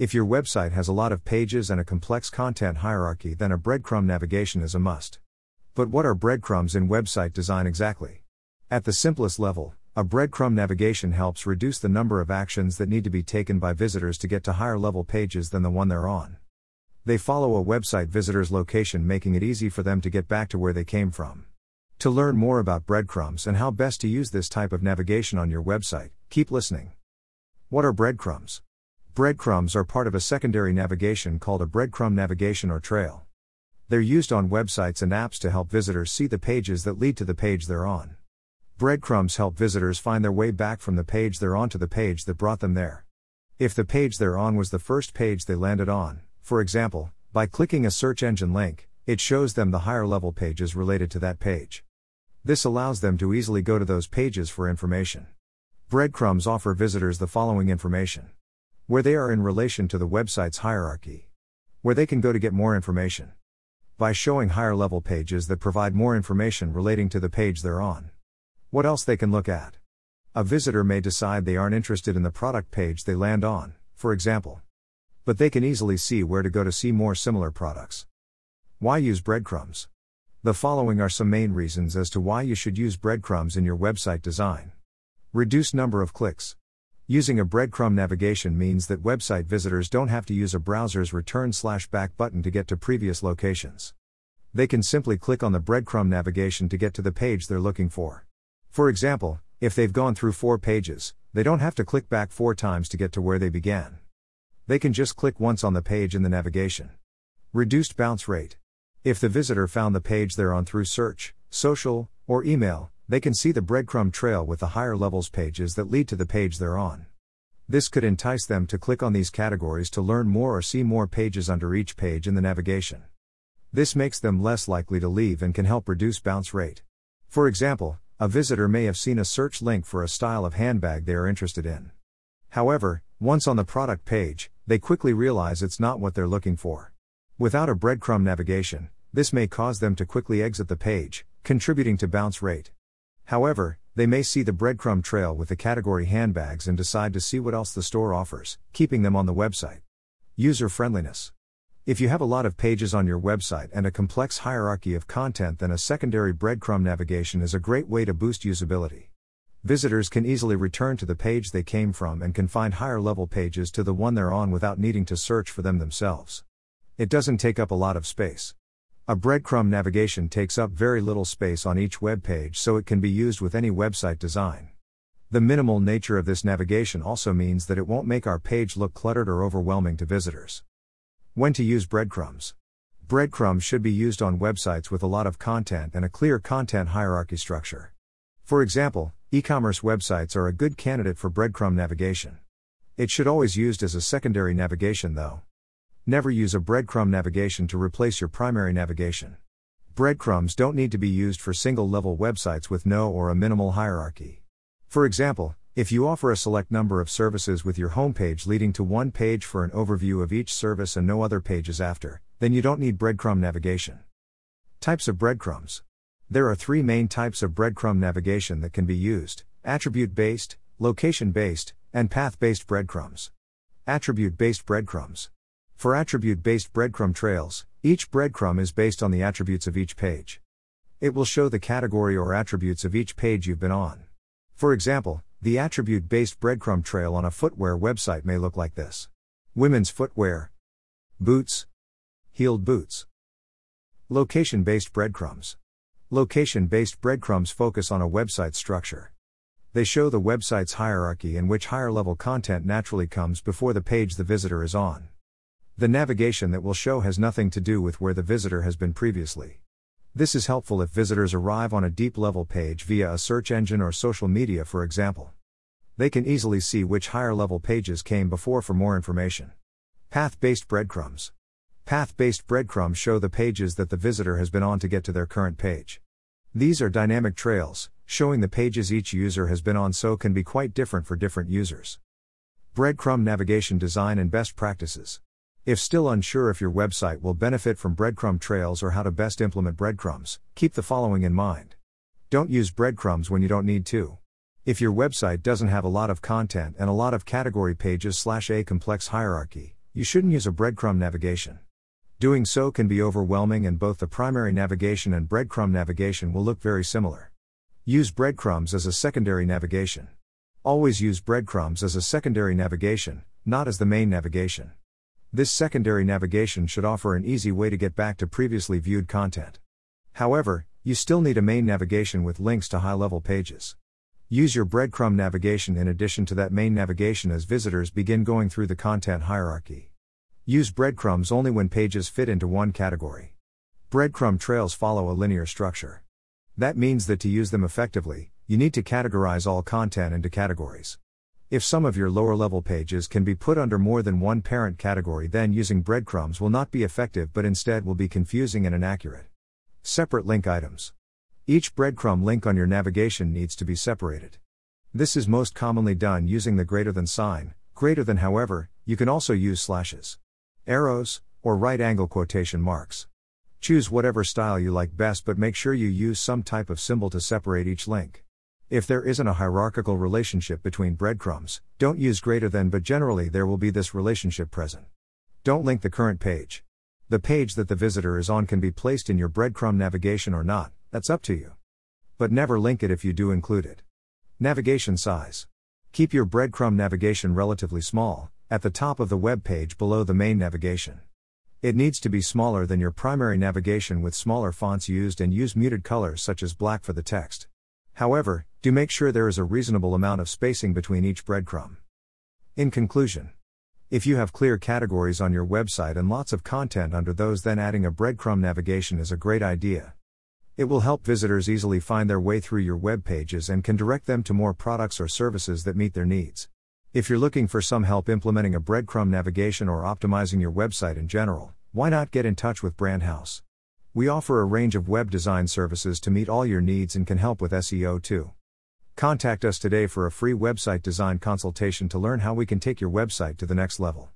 If your website has a lot of pages and a complex content hierarchy, then a breadcrumb navigation is a must. But what are breadcrumbs in website design exactly? At the simplest level, a breadcrumb navigation helps reduce the number of actions that need to be taken by visitors to get to higher level pages than the one they're on. They follow a website visitor's location, making it easy for them to get back to where they came from. To learn more about breadcrumbs and how best to use this type of navigation on your website, keep listening. What are breadcrumbs? Breadcrumbs are part of a secondary navigation called a breadcrumb navigation or trail. They're used on websites and apps to help visitors see the pages that lead to the page they're on. Breadcrumbs help visitors find their way back from the page they're on to the page that brought them there. If the page they're on was the first page they landed on, for example, by clicking a search engine link, it shows them the higher level pages related to that page. This allows them to easily go to those pages for information. Breadcrumbs offer visitors the following information where they are in relation to the website's hierarchy, where they can go to get more information. By showing higher level pages that provide more information relating to the page they're on. What else they can look at. A visitor may decide they aren't interested in the product page they land on, for example but they can easily see where to go to see more similar products. Why use breadcrumbs? The following are some main reasons as to why you should use breadcrumbs in your website design. Reduce number of clicks. Using a breadcrumb navigation means that website visitors don't have to use a browser's return slash back button to get to previous locations. They can simply click on the breadcrumb navigation to get to the page they're looking for. For example, if they've gone through four pages, they don't have to click back four times to get to where they began. They can just click once on the page in the navigation. Reduced bounce rate. If the visitor found the page they're on through search, social, or email, they can see the breadcrumb trail with the higher levels pages that lead to the page they're on. This could entice them to click on these categories to learn more or see more pages under each page in the navigation. This makes them less likely to leave and can help reduce bounce rate. For example, a visitor may have seen a search link for a style of handbag they are interested in. However, once on the product page, they quickly realize it's not what they're looking for. Without a breadcrumb navigation, this may cause them to quickly exit the page, contributing to bounce rate. However, they may see the breadcrumb trail with the category handbags and decide to see what else the store offers, keeping them on the website. User friendliness. If you have a lot of pages on your website and a complex hierarchy of content, then a secondary breadcrumb navigation is a great way to boost usability. Visitors can easily return to the page they came from and can find higher level pages to the one they're on without needing to search for them themselves. It doesn't take up a lot of space. A breadcrumb navigation takes up very little space on each web page so it can be used with any website design. The minimal nature of this navigation also means that it won't make our page look cluttered or overwhelming to visitors. When to use breadcrumbs. Breadcrumbs should be used on websites with a lot of content and a clear content hierarchy structure. For example, e commerce websites are a good candidate for breadcrumb navigation. It should always be used as a secondary navigation though. Never use a breadcrumb navigation to replace your primary navigation. Breadcrumbs don't need to be used for single level websites with no or a minimal hierarchy. For example, if you offer a select number of services with your homepage leading to one page for an overview of each service and no other pages after, then you don't need breadcrumb navigation. Types of breadcrumbs. There are three main types of breadcrumb navigation that can be used attribute based, location based, and path based breadcrumbs. Attribute based breadcrumbs. For attribute based breadcrumb trails, each breadcrumb is based on the attributes of each page. It will show the category or attributes of each page you've been on. For example, the attribute based breadcrumb trail on a footwear website may look like this Women's footwear, boots, heeled boots. Location based breadcrumbs. Location based breadcrumbs focus on a website structure. They show the website's hierarchy in which higher level content naturally comes before the page the visitor is on. The navigation that will show has nothing to do with where the visitor has been previously. This is helpful if visitors arrive on a deep level page via a search engine or social media, for example. They can easily see which higher level pages came before for more information. Path based breadcrumbs. Path based breadcrumbs show the pages that the visitor has been on to get to their current page. These are dynamic trails, showing the pages each user has been on, so can be quite different for different users. Breadcrumb navigation design and best practices. If still unsure if your website will benefit from breadcrumb trails or how to best implement breadcrumbs, keep the following in mind. Don't use breadcrumbs when you don't need to. If your website doesn't have a lot of content and a lot of category pages slash a complex hierarchy, you shouldn't use a breadcrumb navigation. Doing so can be overwhelming, and both the primary navigation and breadcrumb navigation will look very similar. Use breadcrumbs as a secondary navigation. Always use breadcrumbs as a secondary navigation, not as the main navigation. This secondary navigation should offer an easy way to get back to previously viewed content. However, you still need a main navigation with links to high level pages. Use your breadcrumb navigation in addition to that main navigation as visitors begin going through the content hierarchy. Use breadcrumbs only when pages fit into one category. Breadcrumb trails follow a linear structure. That means that to use them effectively, you need to categorize all content into categories. If some of your lower level pages can be put under more than one parent category, then using breadcrumbs will not be effective but instead will be confusing and inaccurate. Separate link items. Each breadcrumb link on your navigation needs to be separated. This is most commonly done using the greater than sign. Greater than, however, you can also use slashes, arrows, or right angle quotation marks. Choose whatever style you like best, but make sure you use some type of symbol to separate each link. If there isn't a hierarchical relationship between breadcrumbs, don't use greater than, but generally there will be this relationship present. Don't link the current page. The page that the visitor is on can be placed in your breadcrumb navigation or not, that's up to you. But never link it if you do include it. Navigation size. Keep your breadcrumb navigation relatively small, at the top of the web page below the main navigation. It needs to be smaller than your primary navigation with smaller fonts used and use muted colors such as black for the text. However, do make sure there is a reasonable amount of spacing between each breadcrumb. In conclusion, if you have clear categories on your website and lots of content under those, then adding a breadcrumb navigation is a great idea. It will help visitors easily find their way through your web pages and can direct them to more products or services that meet their needs. If you're looking for some help implementing a breadcrumb navigation or optimizing your website in general, why not get in touch with Brandhouse? We offer a range of web design services to meet all your needs and can help with SEO too. Contact us today for a free website design consultation to learn how we can take your website to the next level.